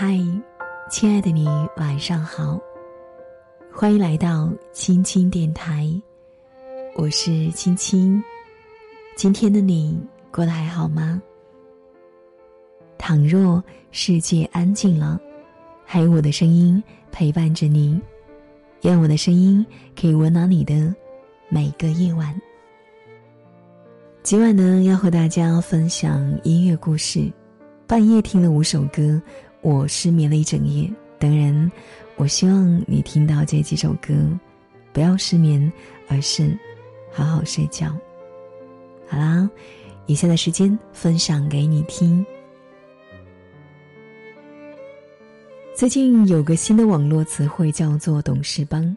嗨，亲爱的你，晚上好，欢迎来到青青电台，我是青青。今天的你过得还好吗？倘若世界安静了，还有我的声音陪伴着你，愿我的声音可以温暖你的每个夜晚。今晚呢，要和大家分享音乐故事。半夜听了五首歌，我失眠了一整夜。当然，我希望你听到这几首歌，不要失眠，而是好好睡觉。好啦，以下的时间分享给你听。最近有个新的网络词汇叫做“懂事帮”，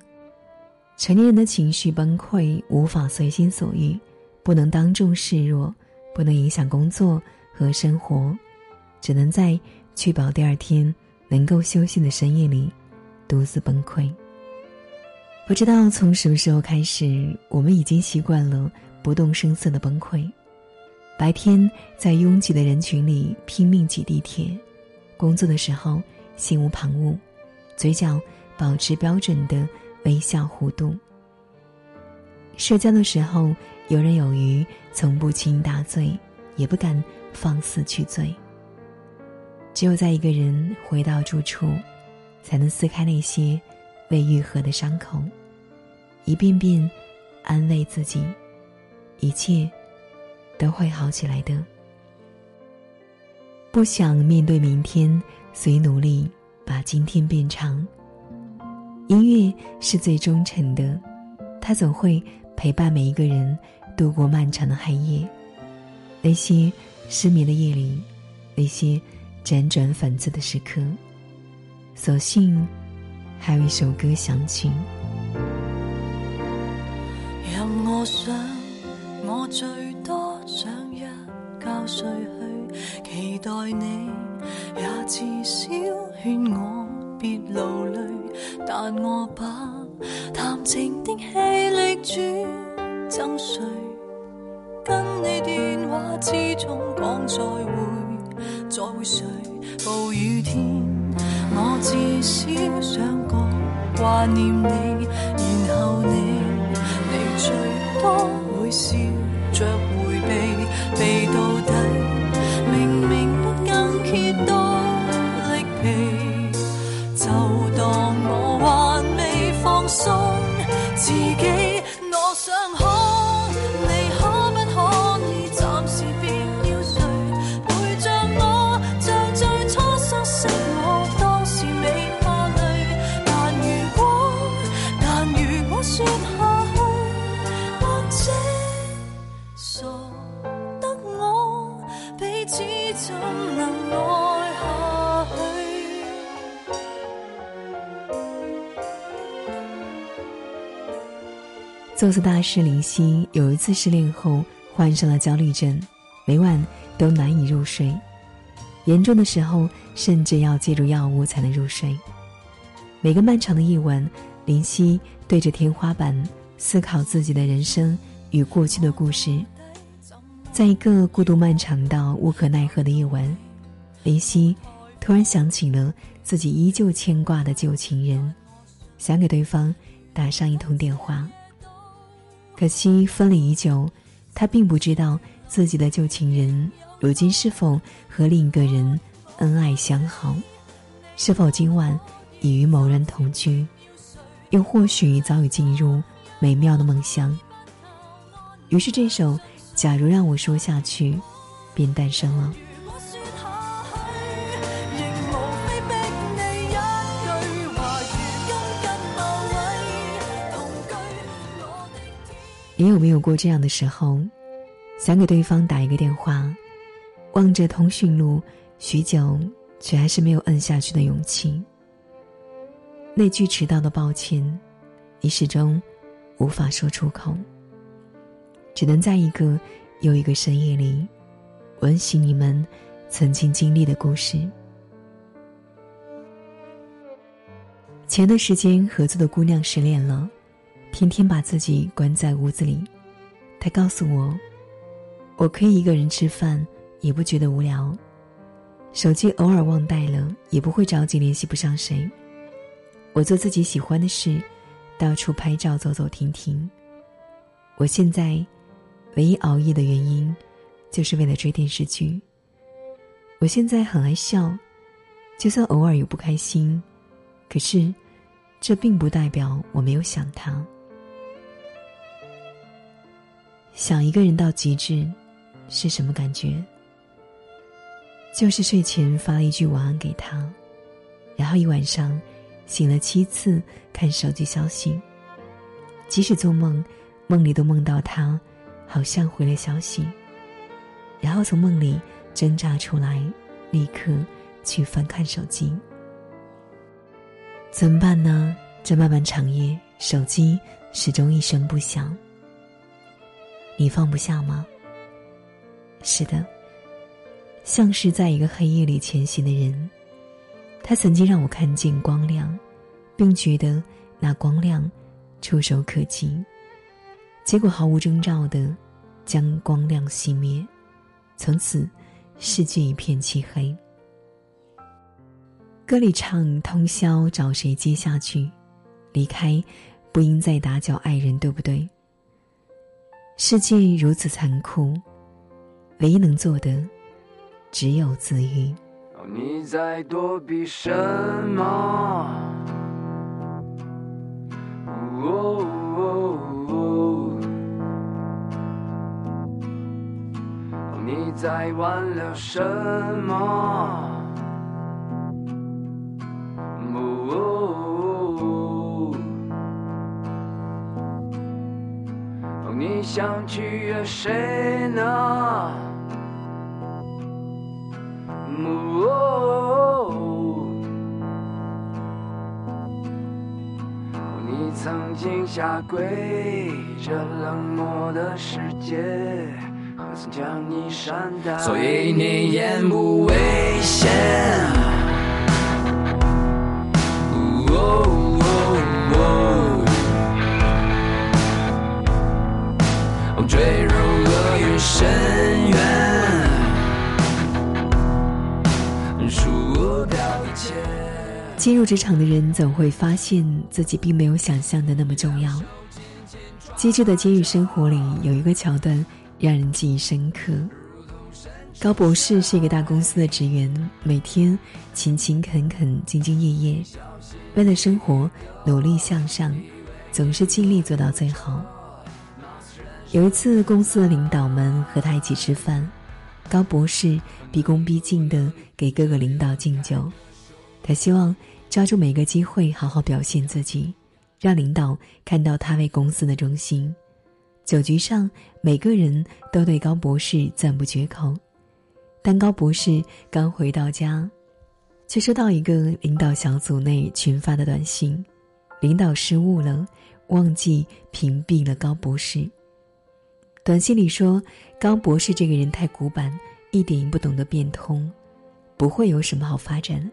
成年人的情绪崩溃，无法随心所欲。不能当众示弱，不能影响工作和生活，只能在确保第二天能够休息的深夜里，独自崩溃。不知道从什么时候开始，我们已经习惯了不动声色的崩溃。白天在拥挤的人群里拼命挤地铁，工作的时候心无旁骛，嘴角保持标准的微笑弧度。社交的时候。游刃有余，从不轻易大醉，也不敢放肆去醉。只有在一个人回到住处，才能撕开那些未愈合的伤口，一遍遍安慰自己，一切都会好起来的。不想面对明天，所以努力把今天变长。音乐是最忠诚的，它总会陪伴每一个人。度过漫长的黑夜，那些失眠的夜里，那些辗转反侧的时刻，所幸还有一首歌响起。让我想，我最多想一觉睡去，期待你也至少劝我别流泪，但我把谈情的气力转赠谁？跟你电话之中讲再会，再会谁？暴雨天，我至少想过挂念你，然后你，你最多会笑着回避，避到底，作词大师林夕有一次失恋后患上了焦虑症，每晚都难以入睡，严重的时候甚至要借助药物才能入睡。每个漫长的夜晚，林夕对着天花板思考自己的人生与过去的故事。在一个孤独漫长到无可奈何的夜晚，林夕突然想起了自己依旧牵挂的旧情人，想给对方打上一通电话。可惜分离已久，他并不知道自己的旧情人如今是否和另一个人恩爱相好，是否今晚已与某人同居，又或许早已进入美妙的梦乡。于是这首《假如让我说下去》便诞生了。没有过这样的时候，想给对方打一个电话，望着通讯录许久，却还是没有摁下去的勇气？那句迟到的抱歉，你始终无法说出口，只能在一个又一个深夜里，温习你们曾经经历的故事。前段时间合作的姑娘失恋了。天天把自己关在屋子里，他告诉我，我可以一个人吃饭，也不觉得无聊。手机偶尔忘带了，也不会着急联系不上谁。我做自己喜欢的事，到处拍照，走走停停。我现在唯一熬夜的原因，就是为了追电视剧。我现在很爱笑，就算偶尔有不开心，可是这并不代表我没有想他。想一个人到极致，是什么感觉？就是睡前发了一句晚安给他，然后一晚上醒了七次看手机消息。即使做梦，梦里都梦到他，好像回了消息。然后从梦里挣扎出来，立刻去翻看手机。怎么办呢？这漫漫长夜，手机始终一声不响。你放不下吗？是的。像是在一个黑夜里前行的人，他曾经让我看见光亮，并觉得那光亮触手可及。结果毫无征兆的将光亮熄灭，从此世界一片漆黑。歌里唱：“通宵找谁接下去？离开，不应再打搅爱人，对不对？”世界如此残酷，唯一能做的。只有自愈。你在躲避什么？你在挽留什么？想取悦谁呢？你曾经下跪，这冷漠的世界，何曾将你善待？所以你言不危险。坠入厄运深渊。进入职场的人总会发现自己并没有想象的那么重要。机智的监狱生活里有一个桥段让人记忆深刻。高博士是一个大公司的职员，每天勤勤恳恳、兢兢业业，为了生活努力向上，总是尽力做到最好。有一次，公司的领导们和他一起吃饭，高博士毕恭毕敬地给各个领导敬酒。他希望抓住每个机会，好好表现自己，让领导看到他为公司的忠心。酒局上，每个人都对高博士赞不绝口。但高博士刚回到家，却收到一个领导小组内群发的短信：领导失误了，忘记屏蔽了高博士。短信里说，高博士这个人太古板，一点也不懂得变通，不会有什么好发展。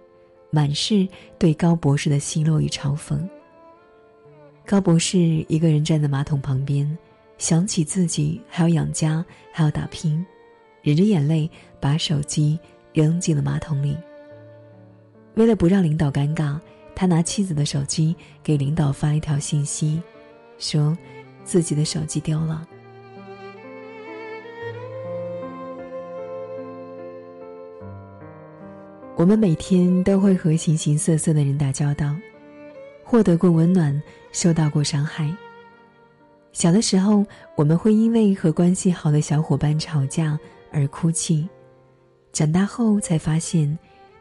满是对高博士的奚落与嘲讽。高博士一个人站在马桶旁边，想起自己还要养家，还要打拼，忍着眼泪把手机扔进了马桶里。为了不让领导尴尬，他拿妻子的手机给领导发一条信息，说自己的手机丢了。我们每天都会和形形色色的人打交道，获得过温暖，受到过伤害。小的时候，我们会因为和关系好的小伙伴吵架而哭泣；长大后才发现，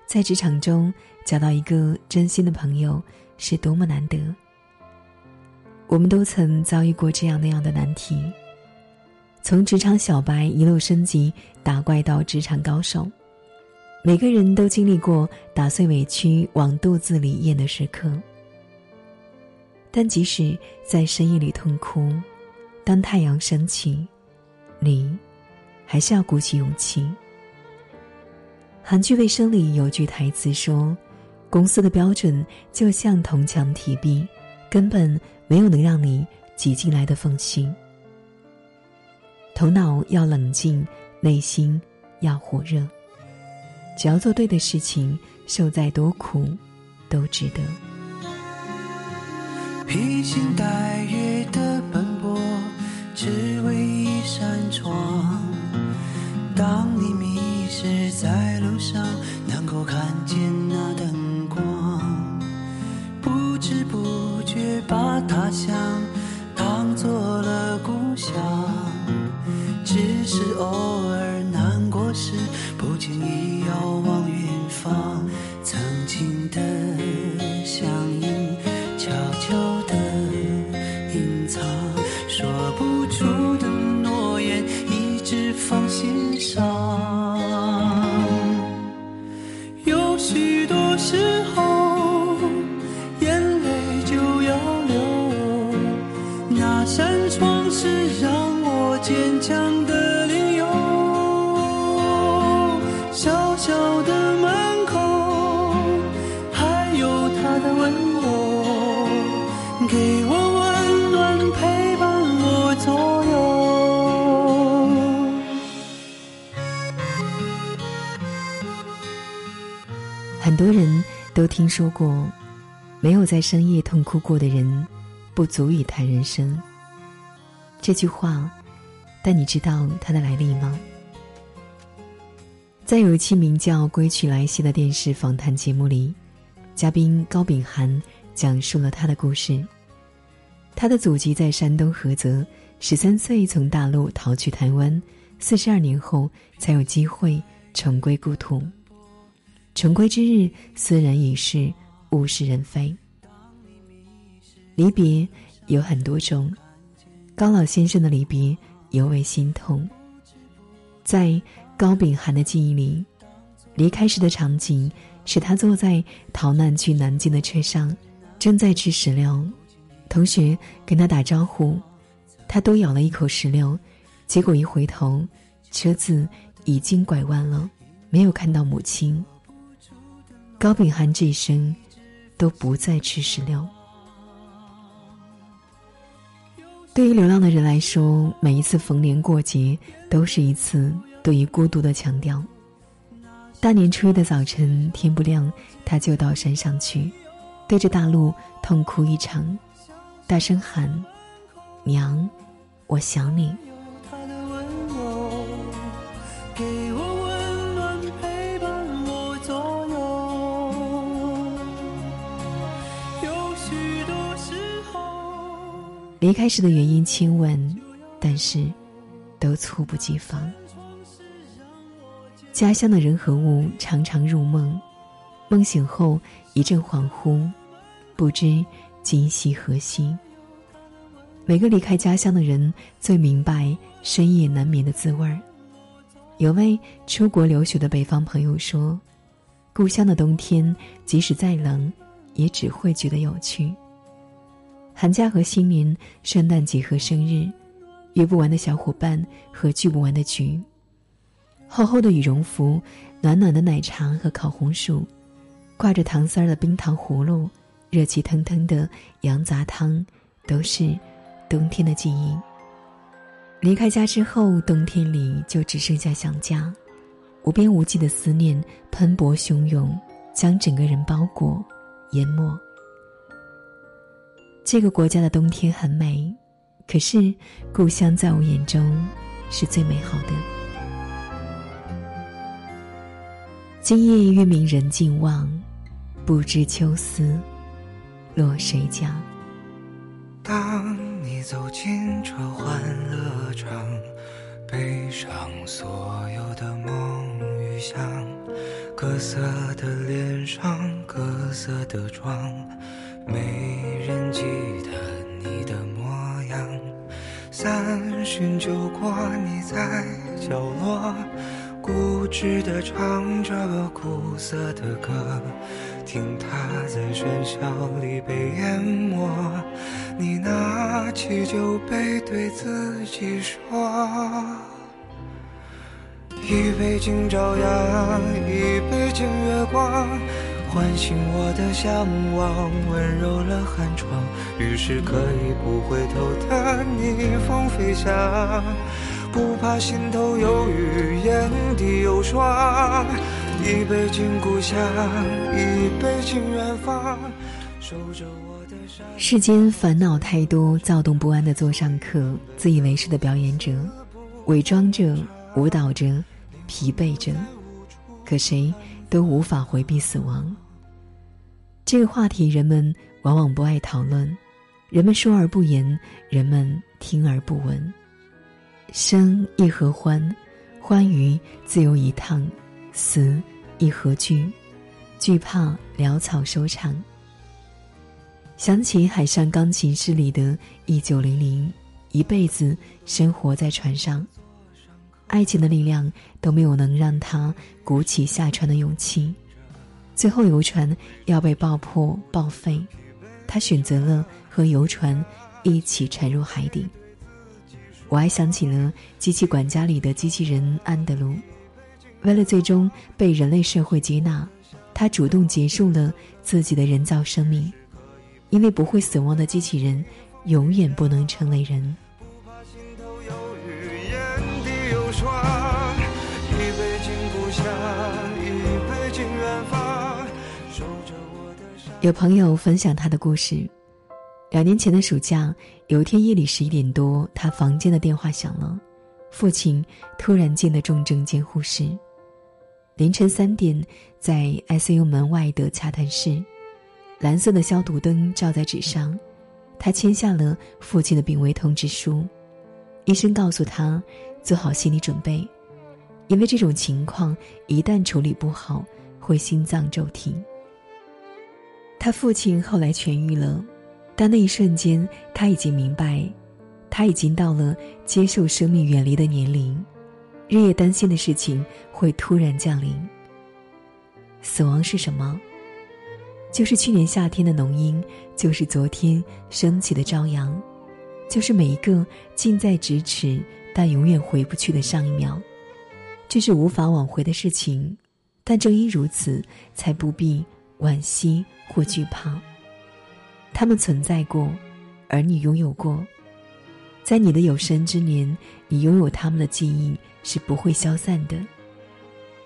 在职场中找到一个真心的朋友是多么难得。我们都曾遭遇过这样那样的难题，从职场小白一路升级打怪到职场高手。每个人都经历过打碎委屈往肚子里咽的时刻，但即使在深夜里痛哭，当太阳升起，你还是要鼓起勇气。韩剧《卫生》里有句台词说：“公司的标准就像铜墙铁壁，根本没有能让你挤进来的缝隙。头脑要冷静，内心要火热。”只要做对的事情，受再多苦，都值得。披星戴月的奔波，只为一扇窗。当你迷失在路上，能够看见听说过，没有在深夜痛哭过的人，不足以谈人生。这句话，但你知道它的来历吗？在有一期名叫《归去来兮》的电视访谈节目里，嘉宾高秉涵讲述了他的故事。他的祖籍在山东菏泽，十三岁从大陆逃去台湾，四十二年后才有机会重归故土。重归之日，虽然已逝，物是人非。离别有很多种，高老先生的离别尤为心痛。在高秉涵的记忆里，离开时的场景是他坐在逃难去南京的车上，正在吃石榴，同学跟他打招呼，他多咬了一口石榴，结果一回头，车子已经拐弯了，没有看到母亲。高秉涵这一生都不再吃石榴。对于流浪的人来说，每一次逢年过节都是一次对于孤独的强调。大年初一的早晨，天不亮，他就到山上去，对着大路痛哭一场，大声喊：“娘，我想你。”离开时的原因亲问，但是都猝不及防。家乡的人和物常常入梦，梦醒后一阵恍惚，不知今夕何夕。每个离开家乡的人最明白深夜难眠的滋味儿。有位出国留学的北方朋友说：“故乡的冬天，即使再冷，也只会觉得有趣。寒假和新年、圣诞节和生日，约不完的小伙伴和聚不完的局。厚厚的羽绒服，暖暖的奶茶和烤红薯，挂着糖丝儿的冰糖葫芦，热气腾腾的羊杂汤，都是冬天的记忆。离开家之后，冬天里就只剩下想家，无边无际的思念喷薄汹涌，将整个人包裹、淹没。这个国家的冬天很美，可是故乡在我眼中是最美好的。今夜月明人尽望，不知秋思落谁家。当你走进这欢乐场，背上所有的梦与想，各色的脸上，各色的妆，没人三巡酒过，你在角落。固执地唱着苦涩的歌，听它在喧嚣里被淹没。你拿起酒杯，对自己说：一杯敬朝阳，一杯敬月光，唤醒我的向往，温柔了寒窗。于是可以不回头的逆风飞翔。不怕心头有雨，眼底有霜。一杯敬故乡，一杯敬远方。守着我的山。世间烦恼太多，躁动不安的座上客，自以为是的表演者，伪装着，舞蹈着，疲惫着，可谁都无法回避死亡。这个话题，人们往往不爱讨论，人们说而不言，人们听而不闻。生亦何欢，欢愉自有一趟；死亦何惧，惧怕潦草收场。想起海上钢琴师里的一九零零，一辈子生活在船上，爱情的力量都没有能让他鼓起下船的勇气。最后，游船要被爆破报废，他选择了和游船一起沉入海底。我还想起了《机器管家》里的机器人安德鲁，为了最终被人类社会接纳，他主动结束了自己的人造生命，因为不会死亡的机器人永远不能成为人。有朋友分享他的故事：两年前的暑假，有一天夜里十一点多，他房间的电话响了，父亲突然进了重症监护室。凌晨三点，在 ICU 门外的洽谈室，蓝色的消毒灯照在纸上，他签下了父亲的病危通知书。医生告诉他，做好心理准备，因为这种情况一旦处理不好，会心脏骤停。他父亲后来痊愈了，但那一瞬间，他已经明白，他已经到了接受生命远离的年龄，日夜担心的事情会突然降临。死亡是什么？就是去年夏天的浓荫，就是昨天升起的朝阳，就是每一个近在咫尺但永远回不去的上一秒。这是无法挽回的事情，但正因如此，才不必。惋惜或惧怕，他们存在过，而你拥有过。在你的有生之年，你拥有他们的记忆是不会消散的。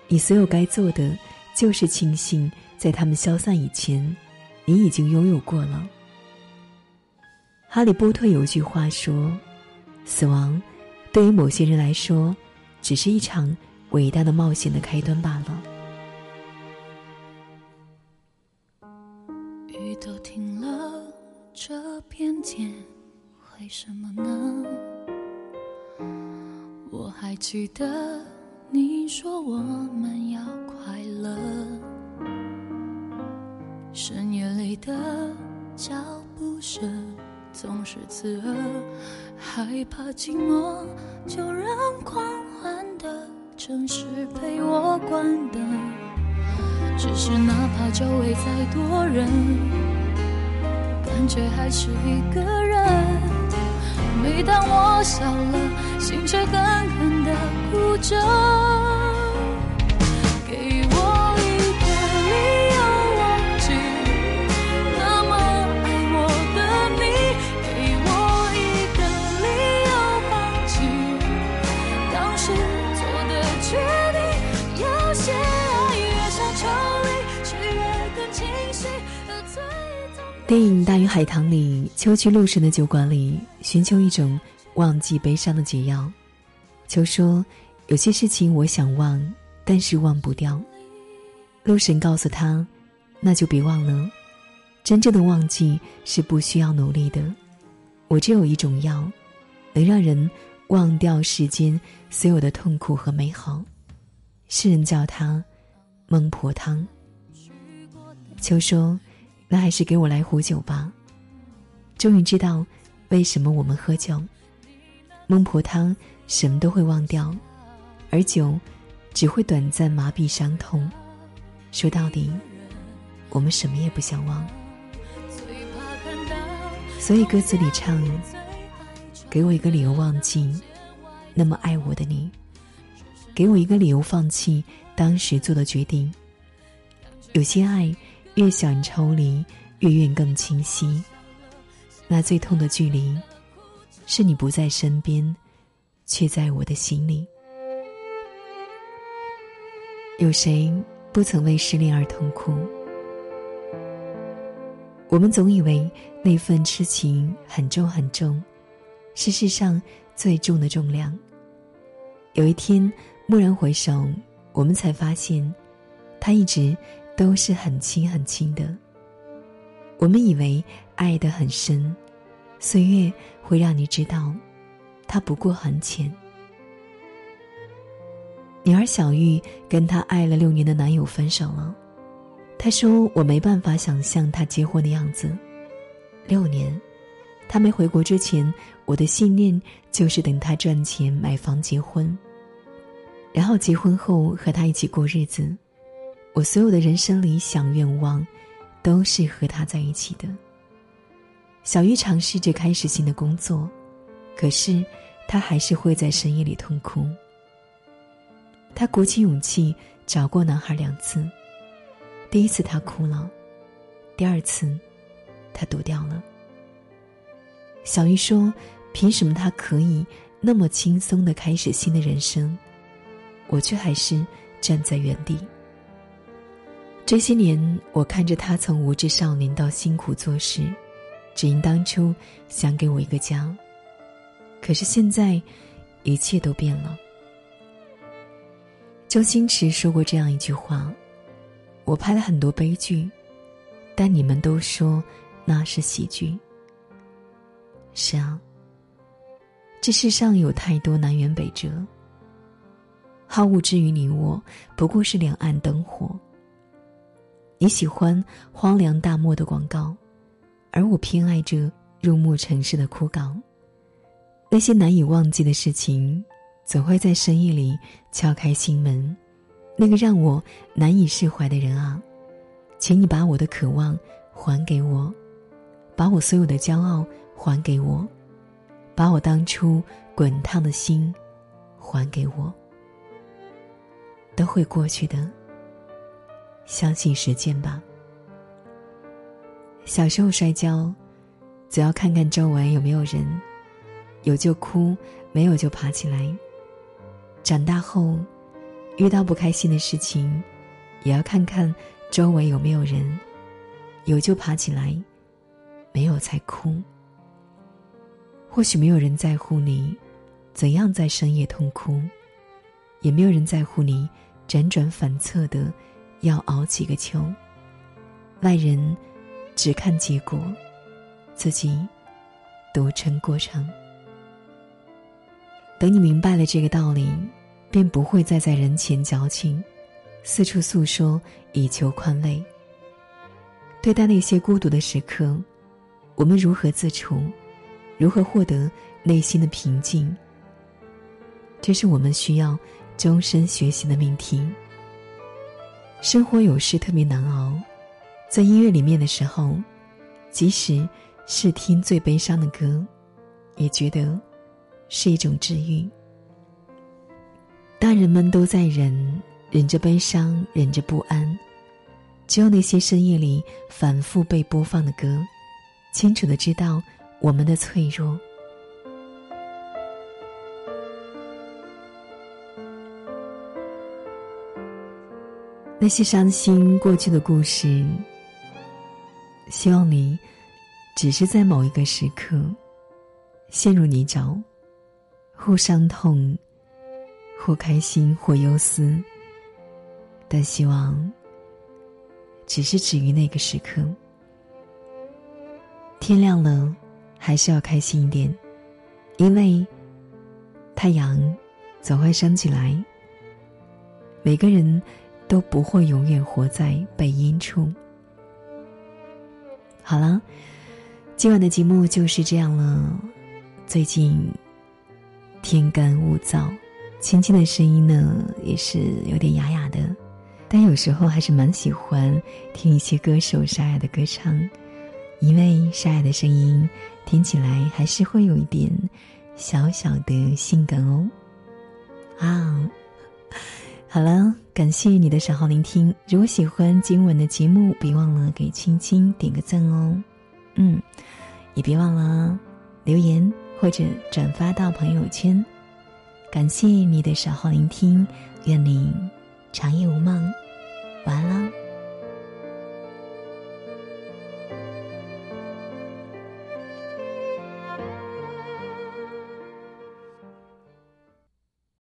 你所有该做的，就是庆幸在他们消散以前，你已经拥有过了。哈利波特有一句话说：“死亡，对于某些人来说，只是一场伟大的冒险的开端罢了。”为什么呢？我还记得你说我们要快乐。深夜里的脚步声总是刺耳，害怕寂寞，就让狂欢的城市陪我关灯。只是哪怕周围再多人，却还是一个人。每当我笑了，心却狠狠的哭着。电影《大鱼海棠》里，秋去鹿神的酒馆里。寻求一种忘记悲伤的解药，秋说：“有些事情我想忘，但是忘不掉。”陆神告诉他：“那就别忘了，真正的忘记是不需要努力的。我只有一种药，能让人忘掉世间所有的痛苦和美好。世人叫它孟婆汤。”秋说：“那还是给我来壶酒吧。”终于知道。为什么我们喝酒？孟婆汤什么都会忘掉，而酒只会短暂麻痹伤痛。说到底，我们什么也不想忘。所以歌词里唱：“给我一个理由忘记那么爱我的你，给我一个理由放弃当时做的决定。有些爱越想抽离，越愿更清晰。”那最痛的距离，是你不在身边，却在我的心里。有谁不曾为失恋而痛哭。我们总以为那份痴情很重很重，是世上最重的重量。有一天，蓦然回首，我们才发现，它一直都是很轻很轻的。我们以为爱得很深，岁月会让你知道，它不过很浅。女儿小玉跟她爱了六年的男友分手了。她说：“我没办法想象他结婚的样子。六年，他没回国之前，我的信念就是等他赚钱买房结婚。然后结婚后和他一起过日子。我所有的人生理想愿望，都是和他在一起的。”小玉尝试着开始新的工作，可是他还是会在深夜里痛哭。他鼓起勇气找过男孩两次。第一次他哭了，第二次，他躲掉了。小玉说：“凭什么他可以那么轻松的开始新的人生，我却还是站在原地？”这些年，我看着他从无知少年到辛苦做事，只因当初想给我一个家。可是现在，一切都变了。周星驰说过这样一句话。我拍了很多悲剧，但你们都说那是喜剧。是啊，这世上有太多南辕北辙。好物之于你我，不过是两岸灯火。你喜欢荒凉大漠的广告，而我偏爱着入暮城市的枯槁。那些难以忘记的事情，总会在深夜里敲开心门。那个让我难以释怀的人啊，请你把我的渴望还给我，把我所有的骄傲还给我，把我当初滚烫的心还给我，都会过去的。相信时间吧。小时候摔跤，只要看看周围有没有人，有就哭，没有就爬起来。长大后。遇到不开心的事情，也要看看周围有没有人，有就爬起来，没有才哭。或许没有人在乎你怎样在深夜痛哭，也没有人在乎你辗转反侧的要熬几个秋。外人只看结果，自己独撑过程。等你明白了这个道理。便不会再在人前矫情，四处诉说以求宽慰。对待那些孤独的时刻，我们如何自处，如何获得内心的平静？这是我们需要终身学习的命题。生活有时特别难熬，在音乐里面的时候，即使是听最悲伤的歌，也觉得是一种治愈。大人们都在忍，忍着悲伤，忍着不安。只有那些深夜里反复被播放的歌，清楚的知道我们的脆弱。那些伤心过去的故事，希望你只是在某一个时刻陷入泥沼，或伤痛。或开心，或忧思，但希望只是止于那个时刻。天亮了，还是要开心一点，因为太阳总会升起来。每个人都不会永远活在背阴处。好了，今晚的节目就是这样了。最近天干物燥。轻轻的声音呢，也是有点哑哑的，但有时候还是蛮喜欢听一些歌手沙哑的歌唱，因为沙哑的声音听起来还是会有一点小小的性感哦。啊，好了，感谢你的守候聆听。如果喜欢今晚的节目，别忘了给青青点个赞哦。嗯，也别忘了留言或者转发到朋友圈。感谢你的守候聆听，愿你长夜无梦。晚安